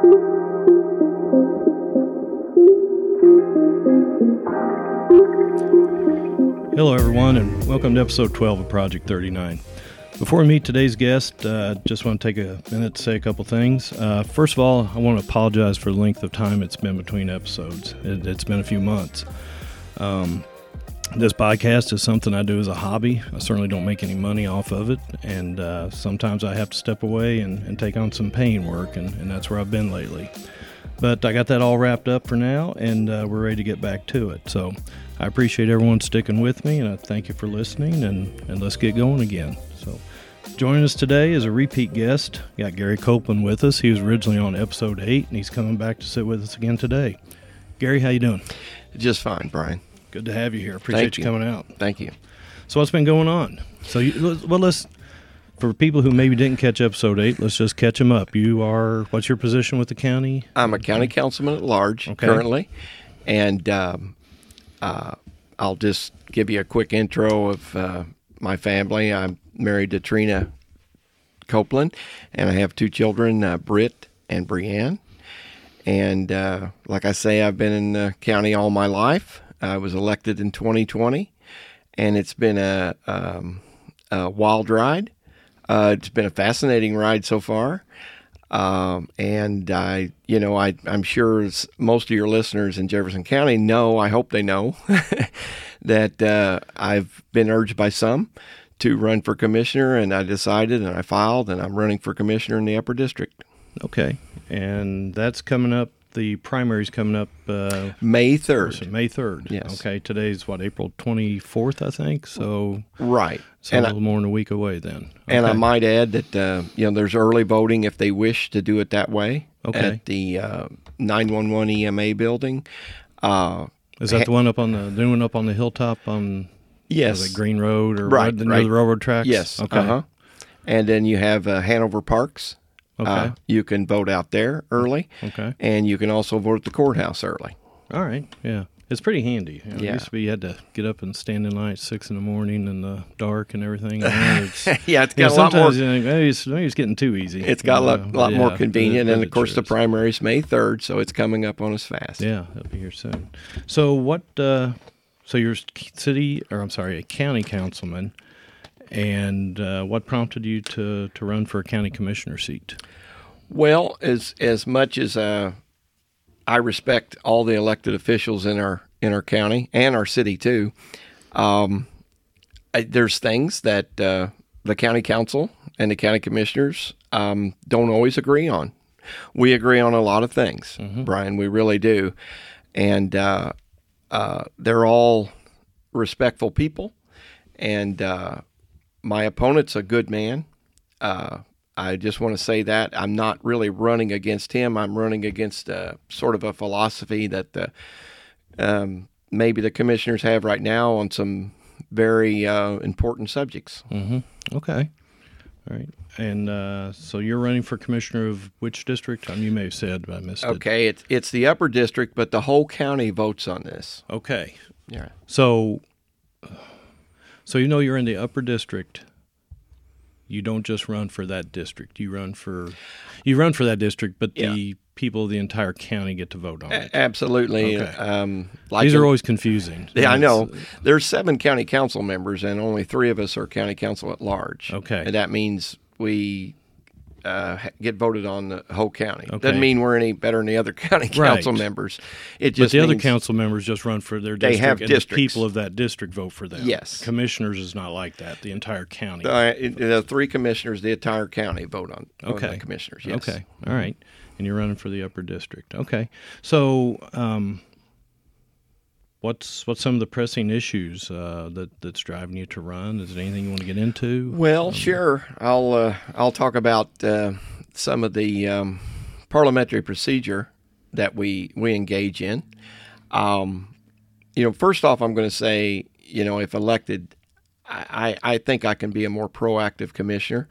Hello, everyone, and welcome to episode 12 of Project 39. Before we meet today's guest, uh, just want to take a minute to say a couple things. Uh, first of all, I want to apologize for the length of time it's been between episodes. It, has been a few months. Um, this podcast is something I do as a hobby. I certainly don't make any money off of it, and uh, sometimes I have to step away and, and take on some pain work, and, and, that's where I've been lately. But I got that all wrapped up for now, and uh, we're ready to get back to it. So I appreciate everyone sticking with me, and I thank you for listening. And, and let's get going again. So, joining us today is a repeat guest. We got Gary Copeland with us. He was originally on episode eight, and he's coming back to sit with us again today. Gary, how you doing? Just fine, Brian. Good to have you here. Appreciate you. you. coming out. Thank you. So, what's been going on? So, you, well, let's for people who maybe didn't catch episode eight, let's just catch them up. You are what's your position with the county? I'm a county councilman at large okay. currently, and um, uh, I'll just give you a quick intro of uh, my family. I'm married to Trina Copeland, and I have two children, uh, Britt and Brianne. And uh, like I say, I've been in the county all my life. I was elected in 2020, and it's been a, um, a wild ride. Uh, it's been a fascinating ride so far. Um, and I, you know, I, I'm sure most of your listeners in Jefferson County know, I hope they know, that uh, I've been urged by some to run for commissioner, and I decided and I filed, and I'm running for commissioner in the Upper District. Okay. And that's coming up the primary's coming up uh, May third. May third. Yes. Okay. Today's what April twenty fourth, I think. So right. So and a little I, more than a week away then. Okay. And I might add that uh, you know there's early voting if they wish to do it that way. Okay. At the uh, nine one one EMA building. Uh, Is that ha- the one up on the new one up on the hilltop on? Yes. Green Road or right, the, right. the railroad tracks. Yes. Okay. Uh-huh. And then you have uh, Hanover Parks Okay. Uh, you can vote out there early. Okay. And you can also vote at the courthouse early. All right. Yeah. It's pretty handy. You know, yeah. It used to be you had to get up and stand in line at six in the morning in the dark and everything. it's, yeah, it's got you know, a lot more. You think, it's, maybe it's getting too easy. It's got a lot, lot yeah, more convenient, and of course the primary is May third, so it's coming up on us fast. Yeah, it'll be here soon. So what? Uh, so you're city, or I'm sorry, a county councilman. And uh, what prompted you to, to run for a county commissioner seat? Well, as as much as uh, I respect all the elected officials in our in our county and our city too, um, I, there's things that uh, the county council and the county commissioners um, don't always agree on. We agree on a lot of things, mm-hmm. Brian. We really do, and uh, uh they're all respectful people. And uh, my opponent's a good man. Uh, I just want to say that I'm not really running against him. I'm running against uh, sort of a philosophy that the, um, maybe the commissioners have right now on some very uh, important subjects. Mm-hmm. Okay. All right. And uh, so you're running for commissioner of which district? Um, you may have said, but I missed okay, it. Okay, it's, it's the upper district, but the whole county votes on this. Okay. Yeah. So, so you know you're in the upper district you don't just run for that district. You run for you run for that district, but yeah. the people of the entire county get to vote on it. Absolutely. Okay. Um, like These are always confusing. Yeah, I know. There's seven county council members, and only three of us are county council at large. Okay. And that means we uh, get voted on the whole county. Okay. Doesn't mean we're any better than the other county council right. members. It just but the other council members just run for their district. They have and districts. The people of that district vote for them. Yes. Commissioners is not like that. The entire county. Uh, the three commissioners, the entire county vote on, okay. On the commissioners. Yes. Okay. All right. And you're running for the upper district. Okay. So. Um, What's what's some of the pressing issues uh, that that's driving you to run? Is there anything you want to get into? Well, um, sure. I'll uh, I'll talk about uh, some of the um, parliamentary procedure that we we engage in. Um, you know, first off, I'm going to say, you know, if elected, I, I think I can be a more proactive commissioner.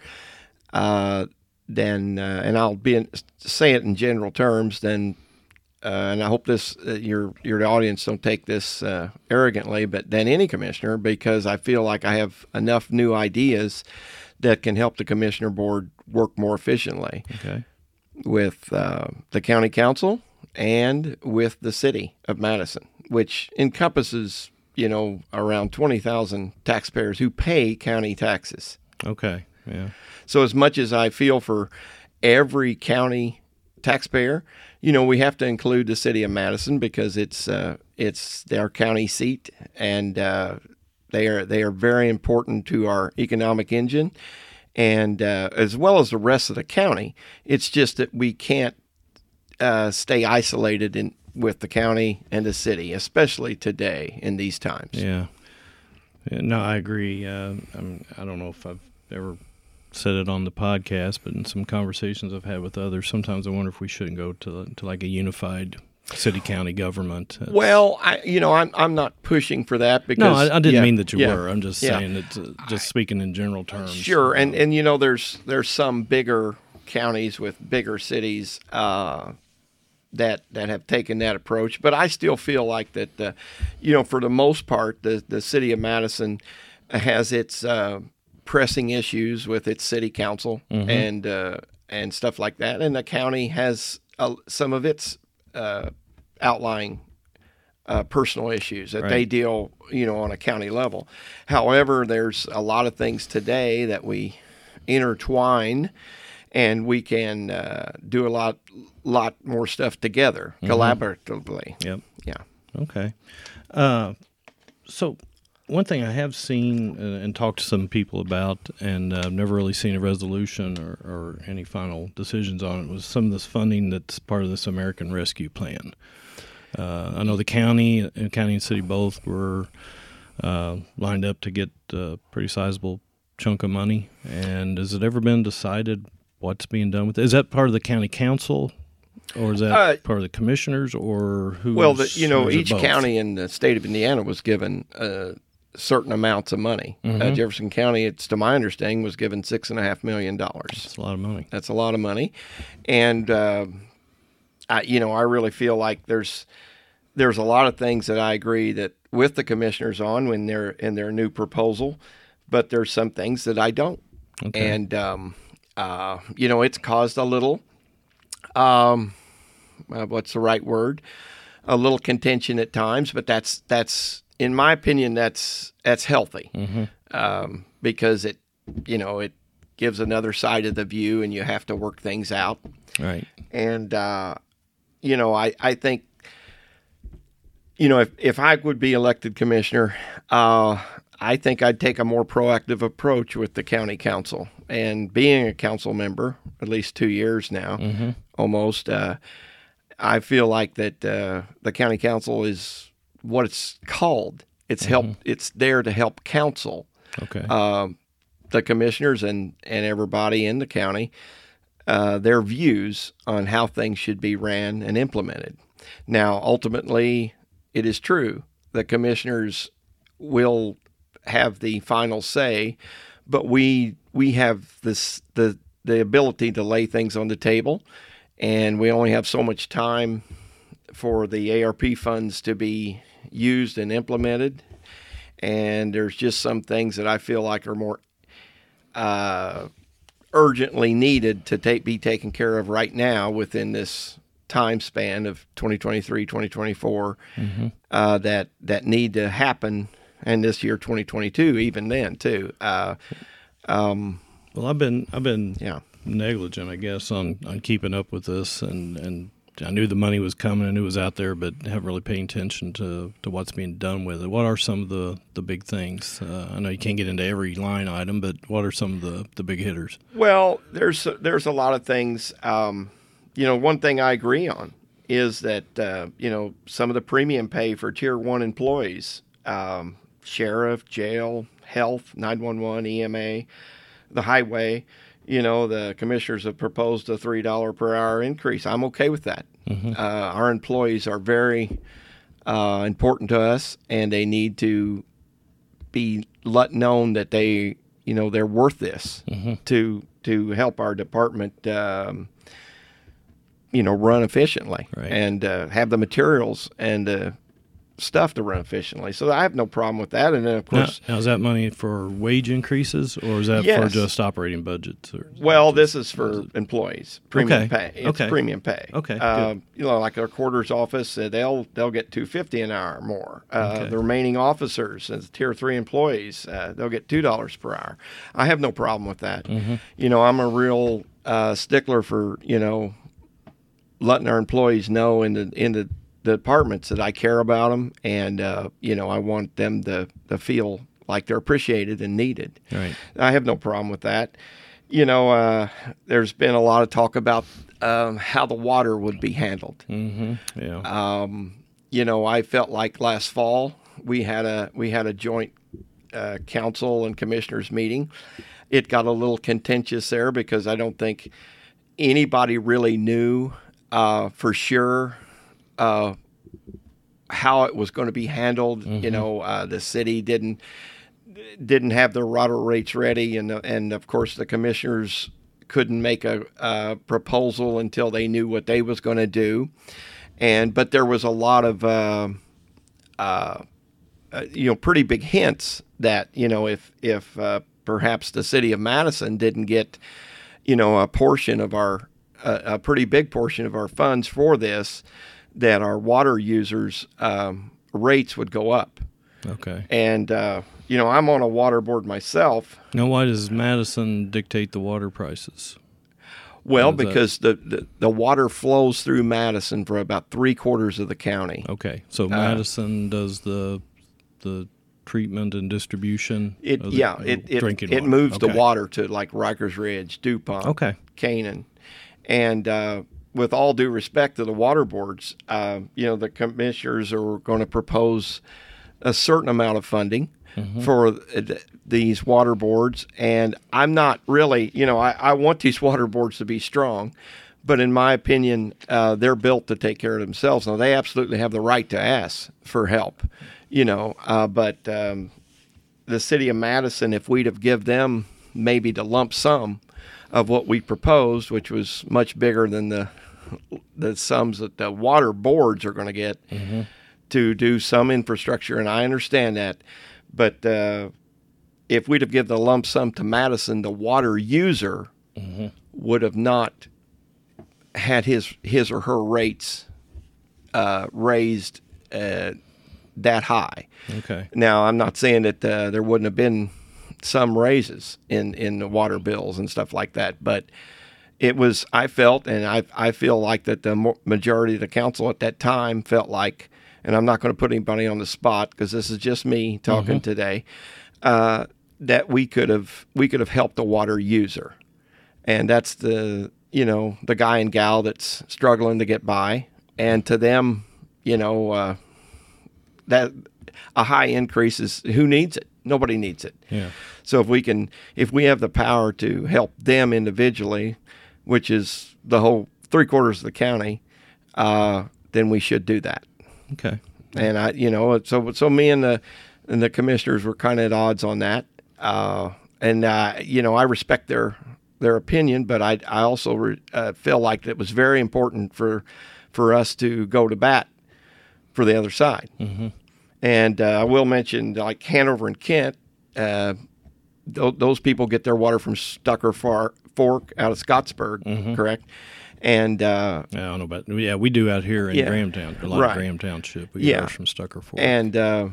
Uh, than uh, and I'll be in, say it in general terms than uh, and I hope this uh, your your audience don't take this uh, arrogantly, but than any commissioner because I feel like I have enough new ideas that can help the commissioner board work more efficiently. Okay. with uh, the county council and with the city of Madison, which encompasses you know around twenty thousand taxpayers who pay county taxes. Okay. Yeah. So as much as I feel for every county taxpayer, you know, we have to include the city of Madison because it's uh, it's their county seat, and uh, they are they are very important to our economic engine, and uh, as well as the rest of the county. It's just that we can't uh, stay isolated in with the county and the city, especially today in these times. Yeah. no, I agree. Uh, I don't know if I've ever said it on the podcast, but in some conversations I've had with others, sometimes I wonder if we shouldn't go to to like a unified city county government. Well, I you know I'm I'm not pushing for that because no, I, I didn't yeah, mean that you yeah, were. I'm just yeah. saying it's uh, just speaking in general terms. Sure, and and you know there's there's some bigger counties with bigger cities. Uh, that that have taken that approach, but I still feel like that, uh, you know, for the most part, the the city of Madison has its uh, pressing issues with its city council mm-hmm. and uh, and stuff like that, and the county has uh, some of its uh, outlying uh, personal issues that right. they deal, you know, on a county level. However, there's a lot of things today that we intertwine, and we can uh, do a lot, lot more stuff together mm-hmm. collaboratively. Yep. Yeah. Okay. Uh, so one thing I have seen uh, and talked to some people about, and I've uh, never really seen a resolution or, or, any final decisions on it, was some of this funding that's part of this American Rescue Plan. Uh, I know the county, and uh, county and city both were uh, lined up to get a pretty sizable chunk of money. And has it ever been decided what's being done with it? Is that part of the county council or is that uh, part of the commissioners, or who? Well, the, you know, each county in the state of Indiana was given uh, certain amounts of money. Uh, mm-hmm. Uh, Jefferson County, it's to my understanding, was given six and a half million dollars. That's a lot of money. That's a lot of money, and uh, I, you know, I really feel like there's there's a lot of things that I agree that with the commissioners on when they're in their new proposal, but there's some things that I don't, okay. and um, uh, you know, it's caused a little. Um, uh, what's the right word? A little contention at times, but that's that's in my opinion, that's that's healthy mm-hmm. um, because it, you know, it gives another side of the view, and you have to work things out. Right. And uh, you know, I I think, you know, if if I would be elected commissioner, uh, I think I'd take a more proactive approach with the county council. And being a council member, at least two years now, mm-hmm. almost, uh, I feel like that uh, the county council is what it's called. It's mm-hmm. help. It's there to help counsel. Okay. Um, the commissioners and and everybody in the county uh, their views on how things should be ran and implemented. Now, ultimately, it is true the commissioners will have the final say, but we we have this the the ability to lay things on the table, and we only have so much time for the ARP funds to be used and implemented. And there's just some things that I feel like are more uh, urgently needed to take, be taken care of right now within this time span of 2023, 2024 mm-hmm. uh, that that need to happen, and this year 2022 even then too. Uh, um, well, I've been I've been yeah negligent, I guess, on on keeping up with this and and I knew the money was coming, I knew it was out there, but haven't really paid attention to, to what's being done with it. What are some of the, the big things? Uh, I know you can't get into every line item, but what are some of the, the big hitters? Well, there's there's a lot of things. Um, you know, one thing I agree on is that uh, you know some of the premium pay for tier one employees, um, sheriff, jail, health, nine one one, EMA, the highway you know, the commissioners have proposed a three dollar per hour increase. I'm okay with that. Mm-hmm. Uh, our employees are very uh, important to us, and they need to be let known that they, you know, they're worth this mm-hmm. to to help our department. Um, you know, run efficiently right. and uh, have the materials and stuff to run efficiently. So I have no problem with that. And then of course, now, now is that money for wage increases or is that yes. for just operating budgets? well, this is for employees premium okay. pay. It's okay. premium pay. Okay. Uh, you know, like our quarters office, uh, they'll they'll get two fifty an hour more. Uh, okay. The remaining officers, as tier three employees, uh, they'll get two dollars per hour. I have no problem with that. Mm-hmm. You know, I'm a real uh, stickler for you know letting our employees know in the in the, the departments that I care about them, and uh, you know I want them to to feel like they're appreciated and needed. Right. I have no problem with that. You know, uh, there's been a lot of talk about um, how the water would be handled. Mm-hmm. Yeah. Um, you know, I felt like last fall we had a we had a joint uh, council and commissioners meeting. It got a little contentious there because I don't think anybody really knew uh, for sure uh, how it was going to be handled. Mm-hmm. You know, uh, the city didn't didn't have the water rates ready, and and of course the commissioners couldn't make a, a proposal until they knew what they was going to do. And but there was a lot of uh, uh, uh, you know pretty big hints that you know if if perhaps the city of Madison didn't get you know a portion of our a, a, pretty big portion of our funds for this, that our water users um, rates would go up. Okay. And uh, you know, I'm on a water board myself. Now, why does Madison dictate the water prices? Well, because the, the, the water flows through Madison for about three quarters of the county. Okay, so uh, Madison uh, does the the treatment and distribution. It yeah, the, it it, it moves okay. the water to like Ryker's Ridge, DuPont, okay, Canaan, and uh, with all due respect to the water boards, uh, you know, the commissioners are going to propose a certain amount of funding mm-hmm. for th- these water boards. And I'm not really, you know, I, I, want these water boards to be strong, but in my opinion, uh, they're built to take care of themselves. Now, they absolutely have the right to ask for help, you know, uh, but um, the city of Madison, if we'd have give them maybe the lump sum, of what we proposed, which was much bigger than the the sums that the water boards are going to get mm-hmm. to do some infrastructure, and I understand that. But uh, if we'd have given the lump sum to Madison, the water user mm-hmm. would have not had his his or her rates uh, raised uh, that high. Okay. Now, I'm not saying that uh, there wouldn't have been some raises in in the water bills and stuff like that. But it was I felt, and I I feel like that the majority of the council at that time felt like, and I'm not going to put anybody on the spot because this is just me talking mm-hmm. today. Uh, that we could have we could have helped the water user, and that's the you know the guy and gal that's struggling to get by, and to them, you know, uh, that a high increase is who needs it Nobody needs it. Yeah. So if we can, if we have the power to help them individually, which is the whole three quarters of the county, uh, then we should do that. Okay. And I, you know, so so me and the and the commissioners were kind of at odds on that. Uh, and uh, you know, I respect their their opinion, but I I also re, uh, feel like it was very important for for us to go to bat for the other side. Mm-hmm. And uh, I will mention like Hanover and Kent. Uh, th- those people get their water from Stucker Far- Fork out of Scottsburg, mm-hmm. correct? And uh, yeah, I don't know about yeah, we do out here in yeah, Grahamtown, a lot right. of Graham Township. We yeah. from Stucker Fork, and uh,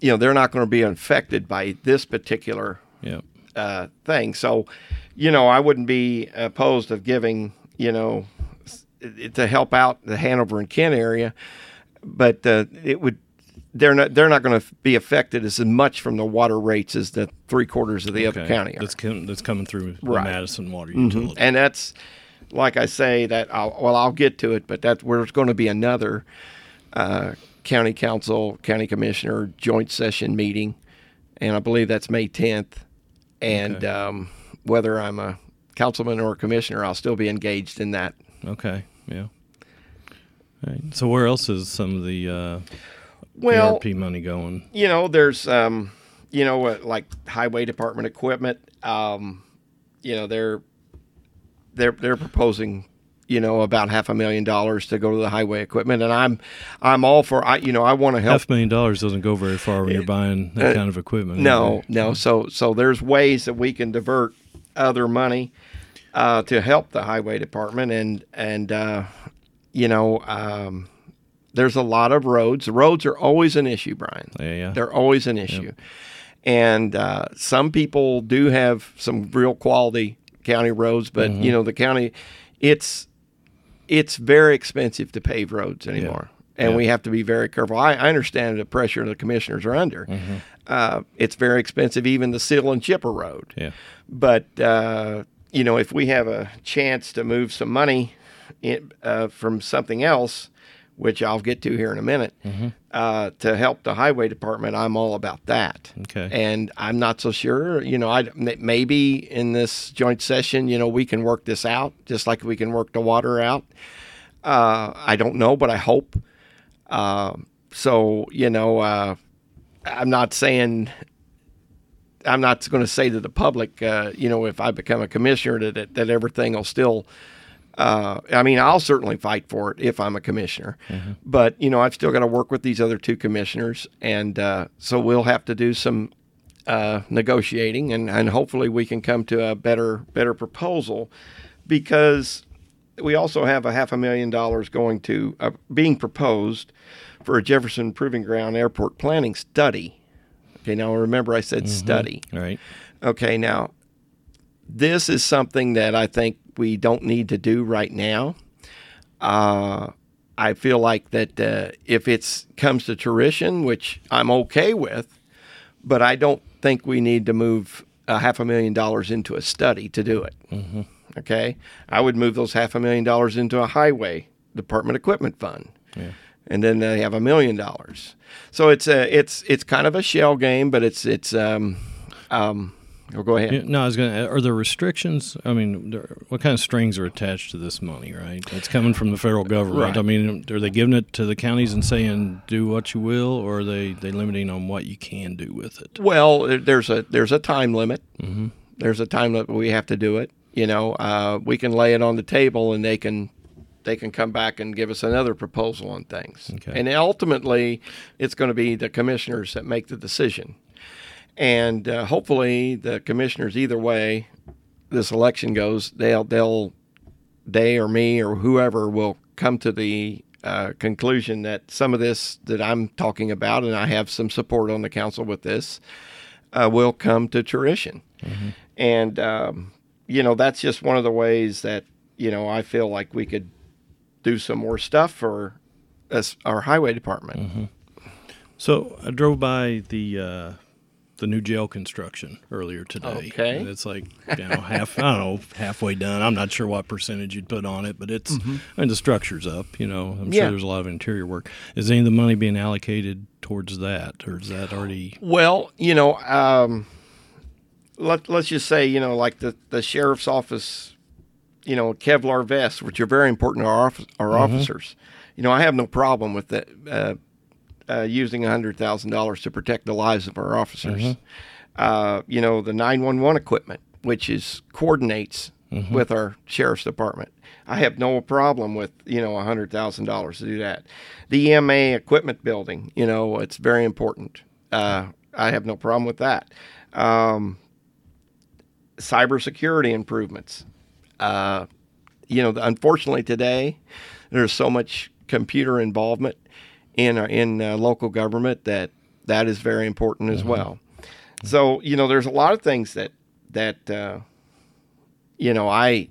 you know they're not going to be infected by this particular yeah. uh, thing. So, you know, I wouldn't be opposed of giving you know to help out the Hanover and Kent area, but uh, it would they're not they're not going to be affected as much from the water rates as the three quarters of the okay. other county are. That's com- that's coming through right. Madison Water mm-hmm. Utility, mm-hmm. and that's like I say that I'll, well I'll get to it, but that there's going to be another uh, county council county commissioner joint session meeting, and I believe that's May 10th, and okay. um, whether I'm a councilman or a commissioner, I'll still be engaged in that. Okay, yeah. Right. So where else is some of the uh, well, ARP money going? You know, there's um, you know, uh, like highway department equipment. Um, you know, they're they're they're proposing you know, about half a million dollars to go to the highway equipment, and I'm, I'm all for. I, you know, I want to help. Half a million dollars doesn't go very far when you're buying that uh, kind of equipment. No, no. So, so there's ways that we can divert other money uh, to help the highway department, and and uh, you know, um, there's a lot of roads. Roads are always an issue, Brian. Yeah, yeah. They're always an issue. Yep. And uh, some people do have some real quality county roads, but mm-hmm. you know the county, it's it's very expensive to pave roads anymore. Yeah. And yeah. we have to be very careful. I, I, understand the pressure the commissioners are under. Mm-hmm. Uh, it's very expensive, even the seal and chipper road. Yeah. But uh, you know, if we have a chance to move some money in, uh, from something else, which I'll get to here in a minute, mm-hmm. uh, to help the highway department, I'm all about that. Okay. And I'm not so sure. You know, I maybe in this joint session, you know, we can work this out just like we can work the water out. Uh, I don't know, but I hope. Uh, so you know, uh, I'm not saying. I'm not going to say to the public, uh, you know, if I become a commissioner, that that everything will still uh, I mean, I'll certainly fight for it if I'm a commissioner, mm-hmm. but you know, I've still got to work with these other two commissioners, and uh, so we'll have to do some uh, negotiating, and, and hopefully we can come to a better better proposal, because we also have a half a million dollars going to uh, being proposed for a Jefferson Proving Ground Airport planning study. Okay, now remember I said mm-hmm. study. All right. Okay, now this is something that I think we don't need to do right now. Uh, I feel like that uh, if it comes to tuition, which I'm okay with, but I don't think we need to move a half a million dollars into a study to do it. Mm-hmm. Okay, I would move those half a million dollars into a highway department equipment fund, yeah. and then they have a million dollars. So it's a it's it's kind of a shell game, but it's it's um, um, Go ahead. No, I was going to. Are there restrictions? I mean, what kind of strings are attached to this money? Right, it's coming from the federal government. Right. I mean, are they giving it to the counties and saying do what you will, or are they they limiting on what you can do with it? Well, there's a there's a time limit. Mm-hmm. There's a time limit we have to do it. You know, uh, we can lay it on the table, and they can they can come back and give us another proposal on things. Okay. And ultimately, it's going to be the commissioners that make the decision. And uh, hopefully, the commissioners, either way this election goes, they'll they'll they or me or whoever will come to the uh, conclusion that some of this that I'm talking about, and I have some support on the council with this, uh, will come to fruition. Mm-hmm. And um, you know, that's just one of the ways that you know I feel like we could do some more stuff for us, our highway department. Mm-hmm. So I drove by the uh, the new jail construction earlier today. Okay. And it's like, you know, half, I don't know, halfway done. I'm not sure what percentage you'd put on it, but it's, mm-hmm. I mean, the structure's up, you know, I'm yeah. sure there's a lot of interior work. Is any of the money being allocated towards that, or is that already? Well, you know, um, let, let's just say, you know, like the, the sheriff's office, you know, Kevlar vests, which are very important to our, our mm-hmm. officers. You know, I have no problem with that. Uh, uh, using $100,000 to protect the lives of our officers. Mm-hmm. Uh, you know, the 911 equipment, which is coordinates mm-hmm. with our sheriff's department. I have no problem with, you know, $100,000 to do that. The EMA equipment building, you know, it's very important. Uh, I have no problem with that. Um, cybersecurity improvements. Uh, you know, unfortunately today, there's so much computer involvement in uh, in uh, local government that that is very important as mm-hmm. well. So you know, there's a lot of things that that uh, you know I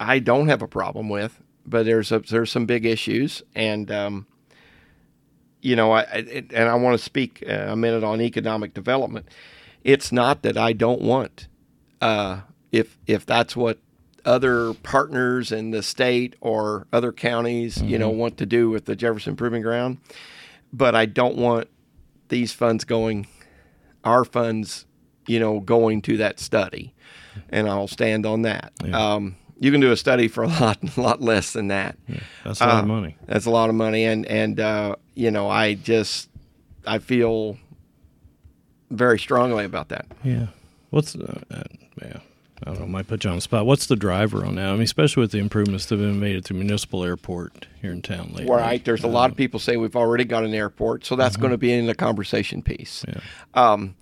I don't have a problem with, but there's a, there's some big issues, and um, you know, I, it, and I want to speak uh, a minute on economic development. It's not that I don't want, uh, if if that's what other partners in the state or other counties, mm-hmm. you know, mm-hmm. want to do with the Jefferson Proving Ground. But I don't want these funds going, our funds, you know, going to that study, and I'll stand on that. Yeah. Um, you can do a study for a lot, a lot less than that. Yeah, that's a lot uh, of money. That's a lot of money, and and uh, you know, I just I feel very strongly about that. Yeah. What's uh, yeah I don't know, might put you on the spot. What's the driver on that? I mean, especially with the improvements that have been made at the municipal airport here in town lately. Right. There's a lot of people say we've already got an airport, so that's mm-hmm. going to be in the conversation piece. Yeah. Um,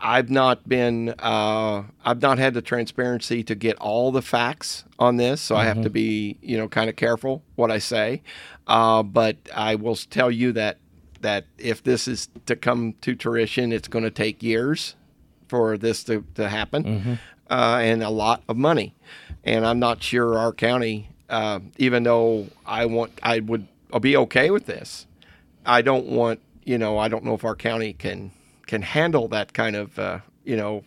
I've not been, uh, I've not had the transparency to get all the facts on this, so mm-hmm. I have to mm-hmm. be, you know, kind of careful what I say. Uh, but I will tell you that that if this is to come to fruition, it's going to take years for this to, to happen. Mm-hmm uh, and a lot of money. And I'm not sure our county, uh, even though I want, I would I'll be okay with this. I don't want, you know, I don't know if our county can can handle that kind of, uh, you know,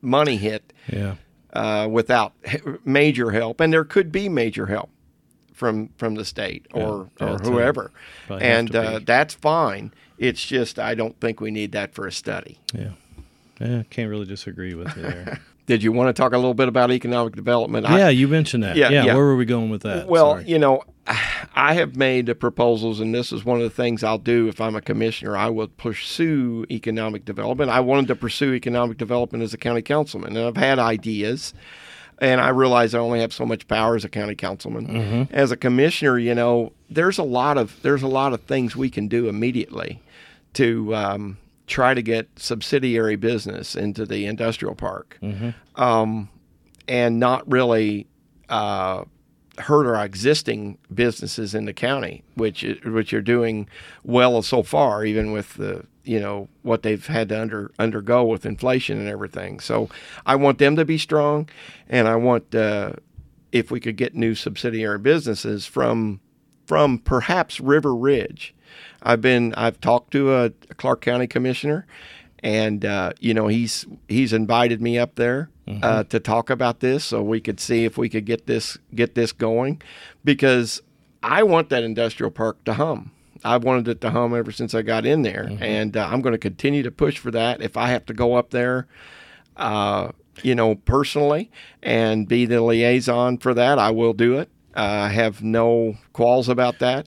money hit. Yeah. Uh, without major help, and there could be major help from from the state or yeah, or whoever, and uh, that's fine. It's just I don't think we need that for a study. Yeah. Yeah, can't really disagree with you there. Did you want to talk a little bit about economic development? Yeah, I, you mentioned that. Yeah, yeah, yeah, Where were we going with that? Well, Sorry. you know, I have made the proposals, and this is one of the things I'll do if I'm a commissioner. I will pursue economic development. I wanted to pursue economic development as a county councilman, and I've had ideas. And I realize I only have so much power as a county councilman. Mm-hmm. As a commissioner, you know, there's a lot of there's a lot of things we can do immediately to um, try to get subsidiary business into the industrial park mm-hmm. um, and not really uh, hurt our existing businesses in the county, which which are doing well so far, even with the you know what they've had to under undergo with inflation and everything. So I want them to be strong, and I want uh, if we could get new subsidiary businesses from from perhaps River Ridge I've been I've talked to a, a Clark County commissioner, and uh, you know he's he's invited me up there mm-hmm. uh, to talk about this so we could see if we could get this get this going, because I want that industrial park to hum. I've wanted it to hum ever since I got in there, mm-hmm. and uh, I'm going to continue to push for that. If I have to go up there, uh, you know, personally and be the liaison for that, I will do it. I have no qualms about that.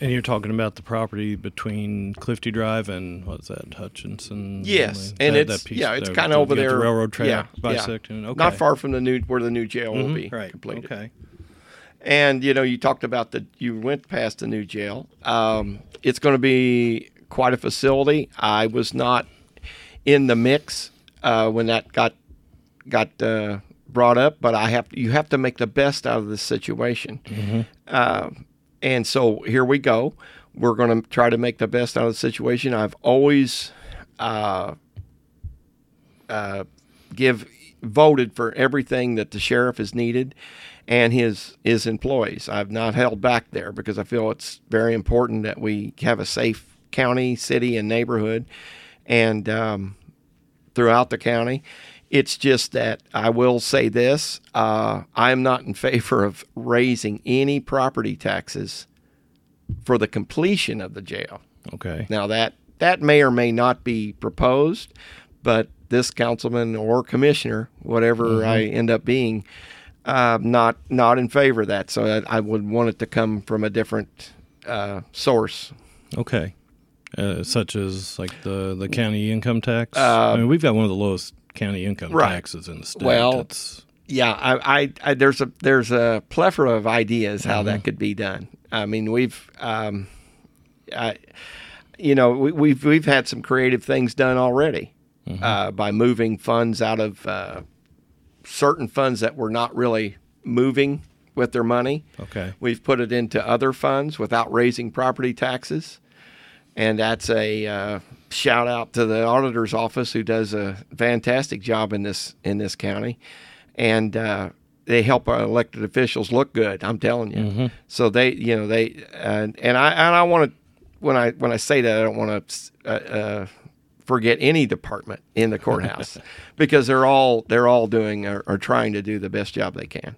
And you're talking about the property between Clifty Drive and what's that, Hutchinson? Yes, and it's that yeah, it's kind of over there, the railroad track yeah, bisecting. Yeah. Okay. Not far from the new where the new jail mm-hmm. will be right. completed. Okay. And you know, you talked about the you went past the new jail. Um, it's going to be quite a facility. I was not in the mix uh, when that got got uh, brought up, but I have you have to make the best out of this situation. Mm-hmm. Uh, and so here we go. We're going to try to make the best out of the situation. I've always uh, uh, give voted for everything that the sheriff has needed and his his employees. I've not held back there because I feel it's very important that we have a safe county, city, and neighborhood, and um, throughout the county. It's just that I will say this uh, I am not in favor of raising any property taxes for the completion of the jail. Okay. Now, that, that may or may not be proposed, but this councilman or commissioner, whatever mm-hmm. I end up being, uh, not not in favor of that. So I, I, would want it to come from a different uh, source. Okay, uh, such as like the the county income tax. I mean, we've got one of the lowest county income right. taxes in the state. Well, it's, yeah, I, I, I, there's a there's a plethora of ideas how mm-hmm. that could be done. I mean, we've, um, I, you know, we, have we've, we've had some creative things done already mm-hmm. uh, by moving funds out of uh, certain funds that were not really moving with their money. Okay, we've put it into other funds without raising property taxes, and that's a uh, shout out to the auditor's office who does a fantastic job in this in this county, and uh, they help our elected officials look good. I'm telling you. Mm-hmm. So they, you know, they uh, and I and I want to when I when I say that I don't want to. Uh, uh, forget any department in the courthouse because they're all they're all doing or, or, trying to do the best job they can.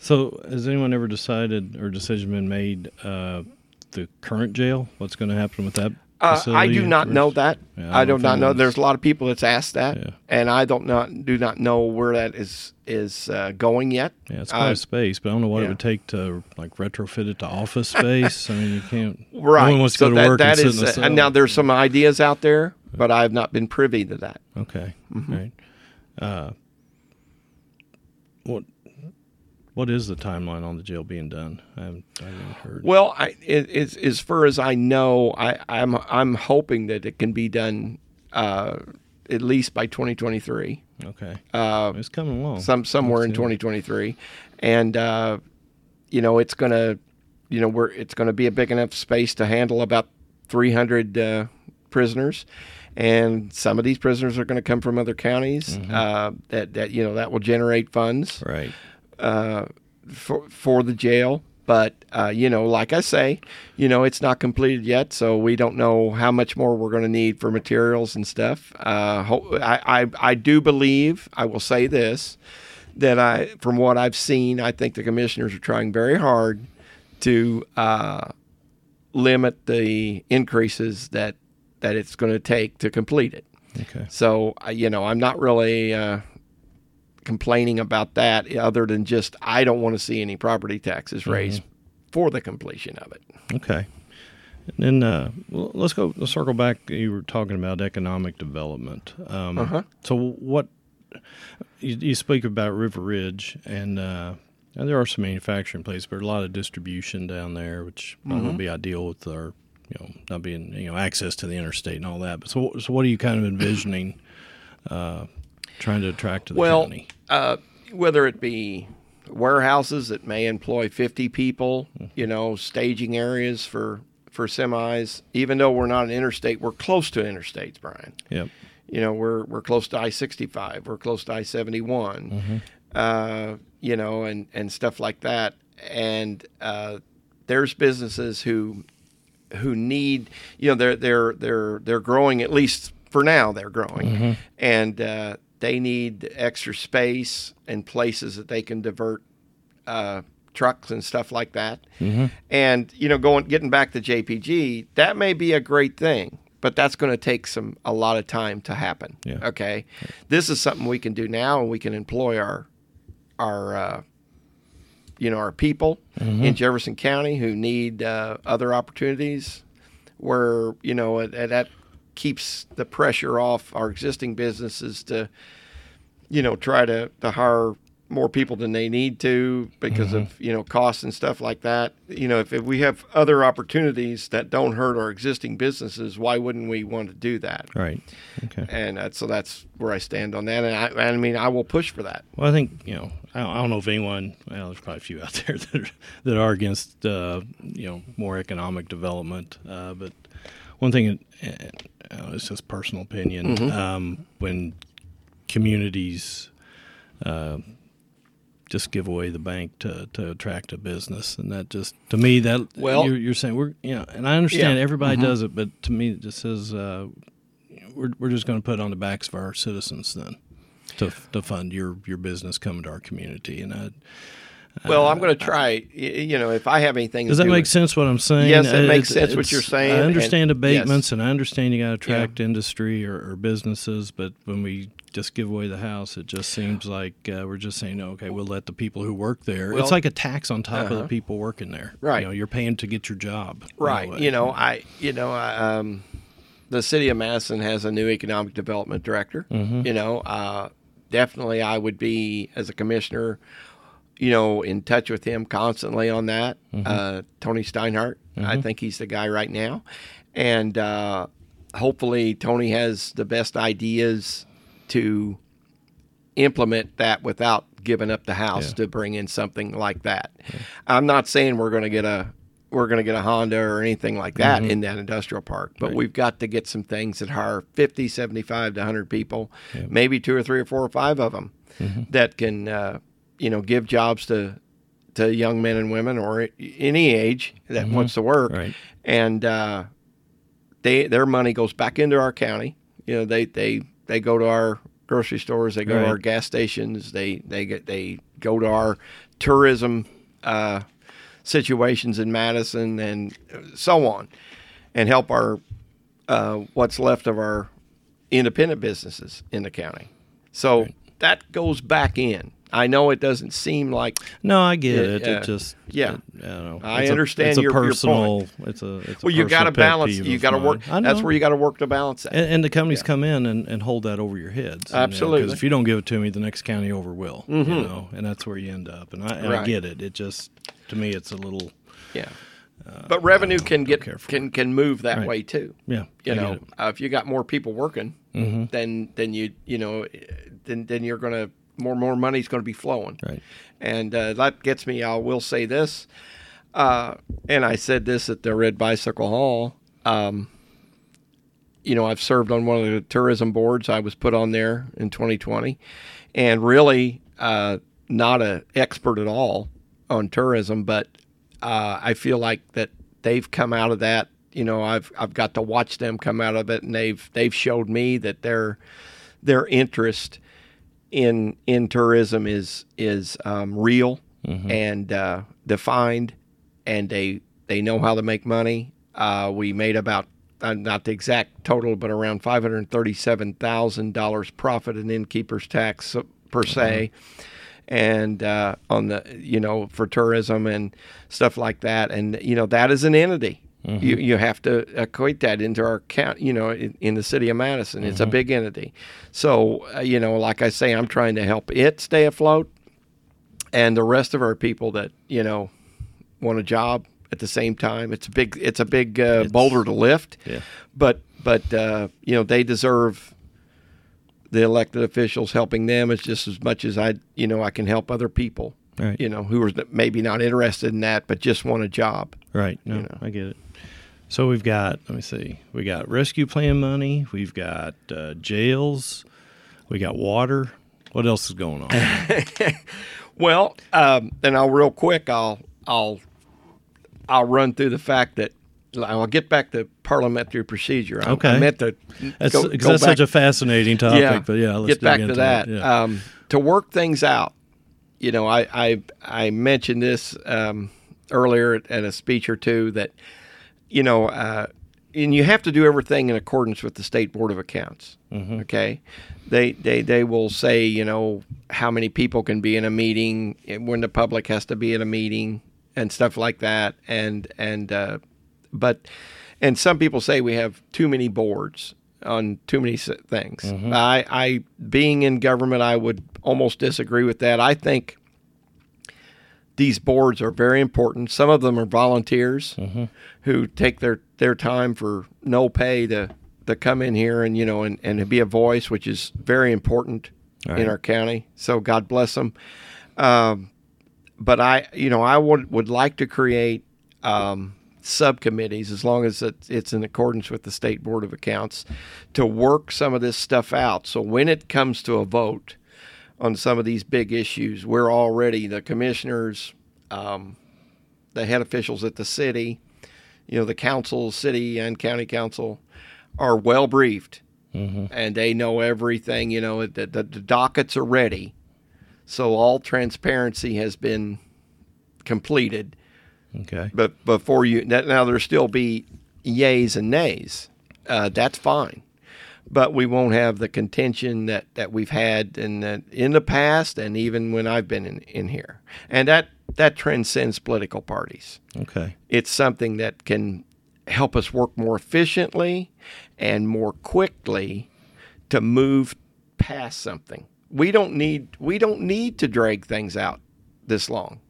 So, has anyone ever decided or decision been made uh, the current jail? What's going to happen with that uh, I do not know that. Yeah, I, I do not know. There's a lot of people that's asked that, yeah. and I don't not do not know where that is is uh, going yet. Yeah, it's quite uh, a space, but I don't know what yeah. it would take to like retrofit it to office space. I mean, you can't. Right. No one wants to so go to work that and is, sit in uh, Now there's some ideas out there, but I have not been privy to that. Okay. Mm-hmm. Right. Uh, what what is the timeline on the jail being done? I haven't, I haven't heard. Well, I, it, it's, as far as I know, I, I'm I'm hoping that it can be done uh, at least by 2023. Okay, Uh, it's coming along. some somewhere in 2023, and uh, you know it's gonna, you know, we're it's gonna be a big enough space to handle about 300 uh, prisoners, and some of these prisoners are going to come from other counties. Uh, that that you know that will generate funds Right. Uh, for for the jail. But uh, you know, like I say, you know, it's not completed yet, so we don't know how much more we're going to need for materials and stuff. Uh, I, I I do believe I will say this that I, from what I've seen, I think the commissioners are trying very hard to uh, limit the increases that that it's going to take to complete it. Okay. So, uh, you know, I'm not really uh, complaining about that other than just I don't want to see any property taxes raised for the completion of it. Okay. And then uh, let's go. Let's circle back. You were talking about economic development. Um, Uh-huh. So what you, you speak about River Ridge, and, uh, and there are some manufacturing places, but a lot of distribution down there, which probably would be ideal with our, you know, not being you know access to the interstate and all that. But so, so what are you kind of envisioning, uh, trying to attract to the Well, county? uh, whether it be warehouses that may employ 50 people, you know, staging areas for for semis. Even though we're not an interstate, we're close to interstates, Brian. Yep. You know, we're we're close to I sixty five. We're close to I seventy one. Uh, you know, and and stuff like that. And uh, there's businesses who who need you know they're they're they're they're growing at least for now they're growing and uh, they need extra space and places that they can divert uh, trucks and stuff like that. And you know going getting back to JPG that may be a great thing but that's going to take some a lot of time to happen Yeah. okay? This is something we can do now and we can employ our our uh, you know our people in Jefferson County who need uh, other opportunities, where you know and that keeps the pressure off our existing businesses to you know try to to hire more people than they need to because of you know costs and stuff like that. You know if, if we have other opportunities that don't hurt our existing businesses, why wouldn't we want to do that? Right. Okay. And uh, so that's where I stand on that. And I, I mean, I will push for that. Well, I think you know. I don't, I don't know if anyone. Well, there's probably a few out there that are, that are against uh, you know more economic development. Uh, but one thing, uh, uh, it's just personal opinion. Um, when communities uh, just give away the bank to, to attract a business, and that just to me that Well- you're, you're saying we're you know, and I understand Yeah. everybody does it, but to me it just says uh, we're we're just going to put it on the backs of our citizens then to to fund your your business coming to our community. And I, Well, I'm going to try. You know, if I have anything, does that do make with- sense? What I'm saying? Yes, it Uh, makes sense what you're saying, I and- understand abatements, yes. and I understand you got to attract industry or, or businesses, but when we just give away the house, it just seems like uh, we're just saying, okay, we'll let the people who work there. Well- it's like a tax on top of the Uh-huh. people working there. Right. You know, you're paying to get your job. right? uh, You know, I, you know, I, um, the city of Madison has a new economic development director. Mm-hmm. You know, uh, definitely, I would be as a commissioner. You know, in touch with him constantly on that. Mm-hmm. Uh, Tony Steinhardt, I think he's the guy right now, and uh, hopefully Tony has the best ideas to implement that without giving up the house Yeah. to bring in something like that. I'm not saying we're going to get a we're going to get a Honda or anything like that Mm-hmm. in that industrial park, but we've got to get some things that hire 50, 75 to 100 people, maybe two or three or four or five of them Mm-hmm. that can uh, you know give jobs to to young men and women or any age that wants to work Mm-hmm. Right. and uh, they their money goes back into our county. You know, they they they go to our grocery stores, they go Right. to our gas stations, they they get they go to our tourism uh, situations in Madison and so on, and help our uh, what's left of our independent businesses in the county. So that goes back in. I know it doesn't seem like. No, I get it. It, uh, it just yeah. It, I know. I understand. A, it's your, a personal. Your it's a. It's well, a you got to balance. You got to work. That's where you got to work to balance that. And, and the companies yeah. come in and, and hold that over your heads. Absolutely. Because if you don't give it to me, the next county over will. Mm-hmm. You know, and that's where you end up. And I, and right. I get it. It just to me, it's a little. Yeah. Uh, but revenue can get can can move that right. way too. Yeah, you I know, uh, if you got more people working, mm-hmm. then then you you know, then then you're gonna more more money is going to be flowing. Right, and uh, that gets me. I will say this, uh, and I said this at the Red Bicycle Hall. Um, you know, I've served on one of the tourism boards. I was put on there in 2020, and really uh, not an expert at all on tourism, but uh, I feel like that they've come out of that. You know, I've I've got to watch them come out of it, and they've they've showed me that their their interest in in tourism is is um, real mm-hmm. and uh, defined, and they they know how to make money. Uh, we made about uh, not the exact total, but around five hundred thirty-seven thousand dollars profit in innkeeper's tax per se. Mm-hmm and uh, on the you know for tourism and stuff like that. And you know that is an entity. Mm-hmm. You you have to equate that into our count. You know, in, in the city of Madison, it's mm-hmm. a big entity. So uh, you know, like I say, I'm trying to help it stay afloat, and the rest of our people that you know want a job at the same time. It's a big it's a big uh, boulder to lift. Yeah. But but uh, you know they deserve the elected officials helping them is just as much as I, you know, I can help other people, right. you know, who are maybe not interested in that, but just want a job. Right. No, you know? I get it. So we've got, let me see, we got rescue plan money, we've got uh, jails, we got water. What else is going on? well, um, and I'll real quick, I'll, I'll, I'll run through the fact that I'll get back to parliamentary procedure. I, okay. I meant to that's, go, go that's such a fascinating topic. Yeah, but yeah, let's get back to that. Yeah. Um, to work things out, you know, I I, I mentioned this um, earlier at, at, a speech or two that, you know, uh, and you have to do everything in accordance with the state board of accounts. Mm-hmm. Okay, they they they will say you know how many people can be in a meeting when the public has to be in a meeting and stuff like that, and and uh, but and some people say we have too many boards on too many things. Mm-hmm. I, I, being in government, I would almost disagree with that. I think these boards are very important. Some of them are volunteers mm-hmm. who take their, their time for no pay to, to come in here and, you know, and, and be a voice, which is very important right. in our county. So God bless them. Um, but I, you know, I would, would like to create, um, subcommittees, as long as it's in accordance with the State Board of Accounts, to work some of this stuff out. So when it comes to a vote on some of these big issues, we're already the commissioners, um, the head officials at the city, you know, the council, city and county council, are well briefed, mm-hmm. and they know everything. You know, the, the, the dockets are ready, so all transparency has been completed Okay. But before you now, there'll still be yays and nays. Uh, that's fine, but we won't have the contention that, that we've had in the, in the past, and even when I've been in, in here, and that that transcends political parties. Okay. It's something that can help us work more efficiently and more quickly to move past something. We don't need we don't need to drag things out this long.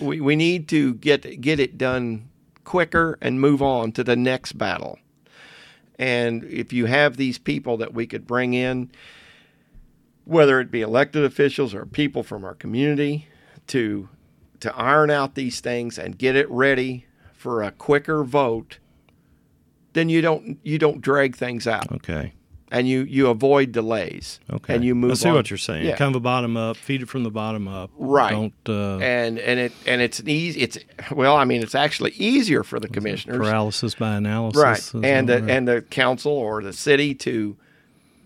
We, we need to get get it done quicker and move on to the next battle. And if you have these people that we could bring in, whether it be elected officials or people from our community, to to iron out these things and get it ready for a quicker vote, then you don't you don't drag things out. Okay and you you avoid delays. Okay. And you move. I see on. what you're saying. Yeah. Kind of a bottom up, feed it from the bottom up. Right. Don't. Uh, and and it and it's an easy. It's well, I mean, it's actually easier for the commissioners. Paralysis by analysis. Right. And the right. and the council or the city to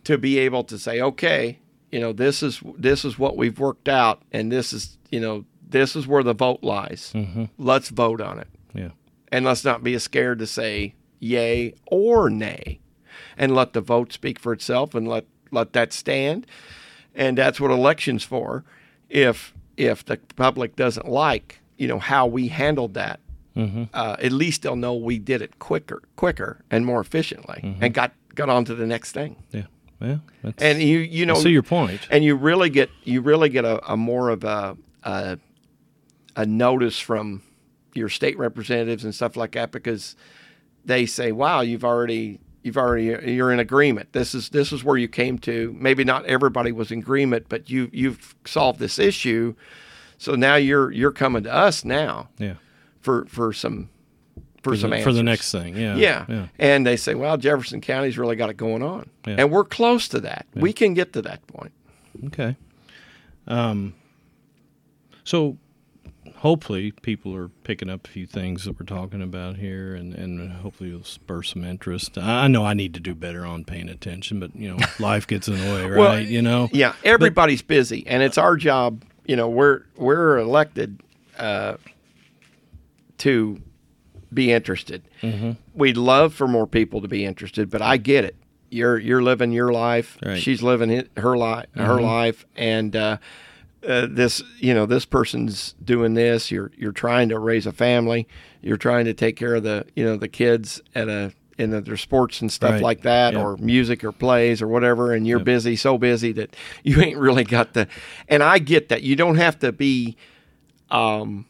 to be able to say, okay, you know, this is this is what we've worked out, and this is you know this is where the vote lies. Mm-hmm. Let's vote on it. Yeah. And let's not be scared to say yay or nay and let the vote speak for itself and let let that stand. And that's what elections for. if if the public doesn't like you know how we handled that, mm-hmm. uh, at least they'll know we did it quicker, quicker and more efficiently, mm-hmm. and got got on to the next thing. Yeah. Yeah, and you you know I see your point. and you really get you really get a, a more of a, a a notice from your state representatives and stuff like that because they say, "Wow, you've already you've already you're in agreement. This is this is where you came to. Maybe not everybody was in agreement, but you you've solved this issue. So now you're you're coming to us now. Yeah. For for some for, for some the, answers. for the next thing. Yeah. yeah. Yeah. And they say, "Well, Jefferson County's really got it going on." Yeah. And we're close to that. We can get to that point. Okay. Um so hopefully people are picking up a few things that we're talking about here and, and hopefully it'll spur some interest. I know I need to do better on paying attention, but you know, life gets in the way, right? Well, you know? Yeah, everybody's but, busy and it's our job, you know, we're we're elected uh, to be interested. Mm-hmm. We'd love for more people to be interested, but I get it. You're you're living your life. Right. She's living her life, her Mm-hmm. life, and uh, uh, this you know this person's doing this. You're you're trying to raise a family. You're trying to take care of the you know the kids at a in the, their sports and stuff Right. like that, Yep. or music or plays or whatever. And you're Yep. busy, so busy that you ain't really got the. And I get that you don't have to be um,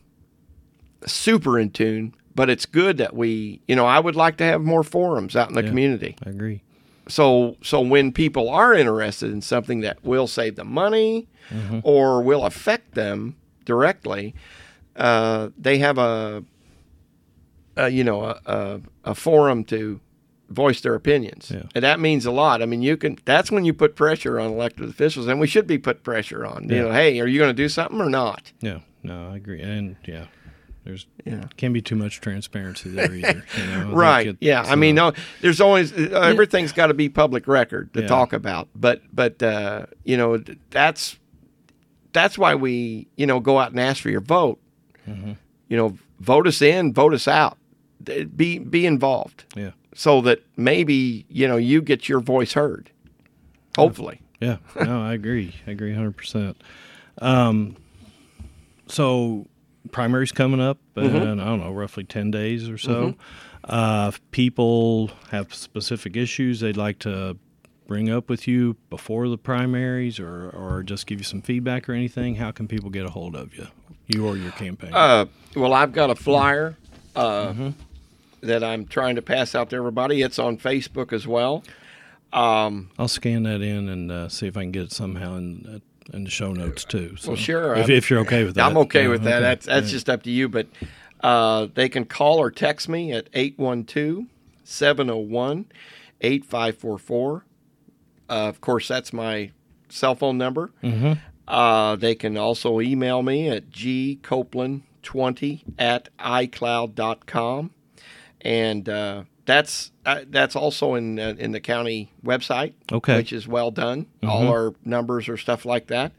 super in tune, but it's good that we, you know, I would like to have more forums out in the Yeah. community. I agree. So, so when people are interested in something that will save them money Mm-hmm. or will affect them directly, uh, they have a, a you know, a, a, a forum to voice their opinions, Yeah. and that means a lot. I mean, you can. That's when you put pressure on elected officials, and we should be put pressure on. You know, hey, are you going to do something or not? Yeah. No, I agree. And yeah. There's Yeah. can be too much transparency there either. You know? Right it- yeah i mean no there's always uh, everything's got to be public record to Yeah. talk about but but uh, you know that's that's why we you know go out and ask for your vote Mm-hmm. you know vote us in vote us out be be involved Yeah. so that maybe you know you get your voice heard hopefully Yeah, no, I agree. I agree 100%. Um, so, primary's coming up Mm-hmm. I don't know, roughly 10 days or so. Uh, if people have specific issues they'd like to bring up with you before the primaries or, or just give you some feedback or anything, how can people get a hold of you? You or your campaign? uh, well i've got a flyer uh, Mm-hmm. that i'm trying to pass out to everybody it's on facebook as well um, I'll scan that in and uh, see if I can get it somehow in, uh, in the show notes too. So, Well, sure. If, if you're okay with that. I'm okay Yeah, with that. okay. That's that's Yeah. just up to you. But uh, they can call or text me at 812 701 8544. Uh, Of course, that's my cell phone number. Mm-hmm. Uh, they can also email me at gcopeland20 at icloud.com. And uh, that's uh, that's also in uh, in the county website, Okay. which is well done. Mm-hmm. All our numbers or stuff like that.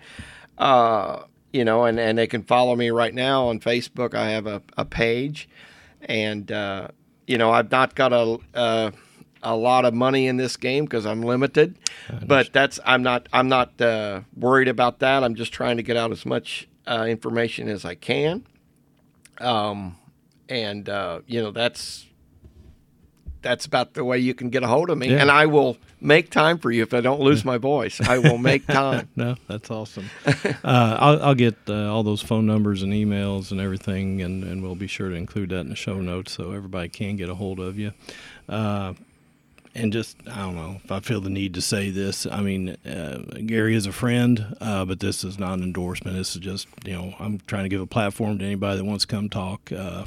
Uh, you know, and, and they can follow me right now on Facebook. I have a, a page, and uh, you know, I've not got a a, a lot of money in this game because I'm limited, but that's I'm not I'm not uh, worried about that. I'm just trying to get out as much uh, information as I can, um, and uh, you know that's that's about the way you can get a hold of me, Yeah. and I will make time for you if I don't lose my voice. I will make time. No, that's awesome. uh, I'll, I'll get uh, all those phone numbers and emails and everything, and, and we'll be sure to include that in the show notes so everybody can get a hold of you. Uh, and just, I don't know if I feel the need to say this. I mean, uh, Gary is a friend, uh, but this is not an endorsement. This is just, you know, I'm trying to give a platform to anybody that wants to come talk. Uh,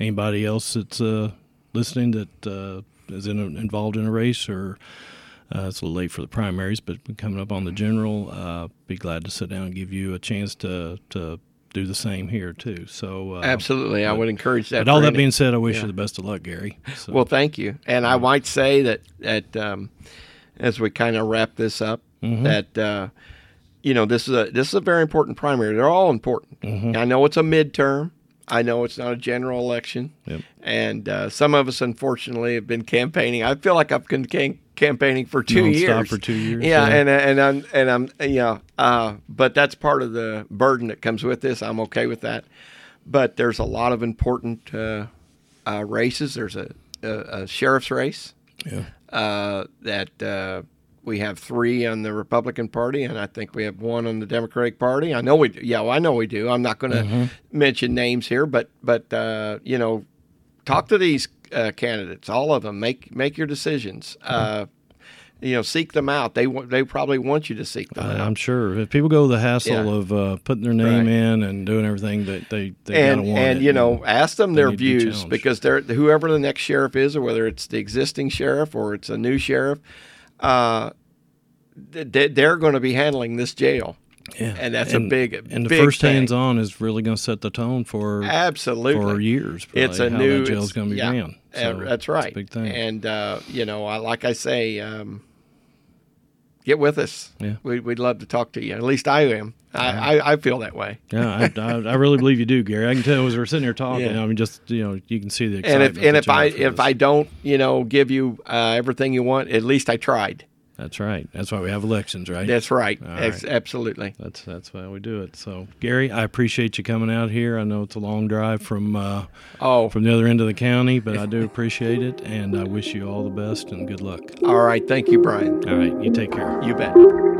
anybody else that's uh, listening that uh, is in a, involved in a race or uh, it's a little late for the primaries, but coming up on the general, uh, be glad to sit down and give you a chance to to do the same here too. So uh, Absolutely, I would encourage that. But all that any- being said, I wish yeah. you the best of luck, Gary. So, Well, thank you. And I might say that that um, as we kind of wrap this up, Mm-hmm. that uh, you know this is a this is a very important primary. They're all important. I know it's a midterm. I know it's not a general election, Yep. and uh, some of us, unfortunately, have been campaigning. I feel like I've been cam- campaigning for two Non-stop years. for two years, Yeah, yeah. and and I'm and I'm you know, uh, but that's part of the burden that comes with this. I'm okay with that, but there's a lot of important uh, uh, races. There's a, a, a sheriff's race Yeah. uh, that uh, we have three on the Republican Party, and I think we have one on the Democratic Party. I know we, do. yeah, well, I know we do. I'm not going to Mm-hmm. mention names here, but but uh, you know, talk to these uh, candidates, all of them. Make make your decisions. Uh, you know, seek them out. They want, they probably want you to seek them I- out. I'm sure if people go the hassle Yeah. of uh, putting their name Right. in and doing everything that they they and want and you know ask them their views because they're whoever the next sheriff is or whether it's the existing sheriff or it's a new sheriff uh, they- they're going to be handling this jail yeah. and that's a big and the big first thing. hands on is really going to set the tone for absolutely for years. Probably, it's a how new that jail's it's- going to be yeah, ran. uh, So that's right big thing. and uh, you know I, like i say um, get with us Yeah. we, we'd love to talk to you at least i am I, I, I feel that way yeah, I, I, I really believe you do, Gary. I can tell as we're sitting here talking. Yeah. I mean, just you know, you can see the and excitement. if and if i if this. i don't you know give you uh, everything you want at least i tried that's right. That's why we have elections, right? That's right. Right. Absolutely. That's that's why we do it. So, Gary, I appreciate you coming out here. I know it's a long drive from uh, Oh, from the other end of the county, but I do appreciate it, and I wish you all the best and good luck. all right. Thank you, Brian. All right, you take care. You bet.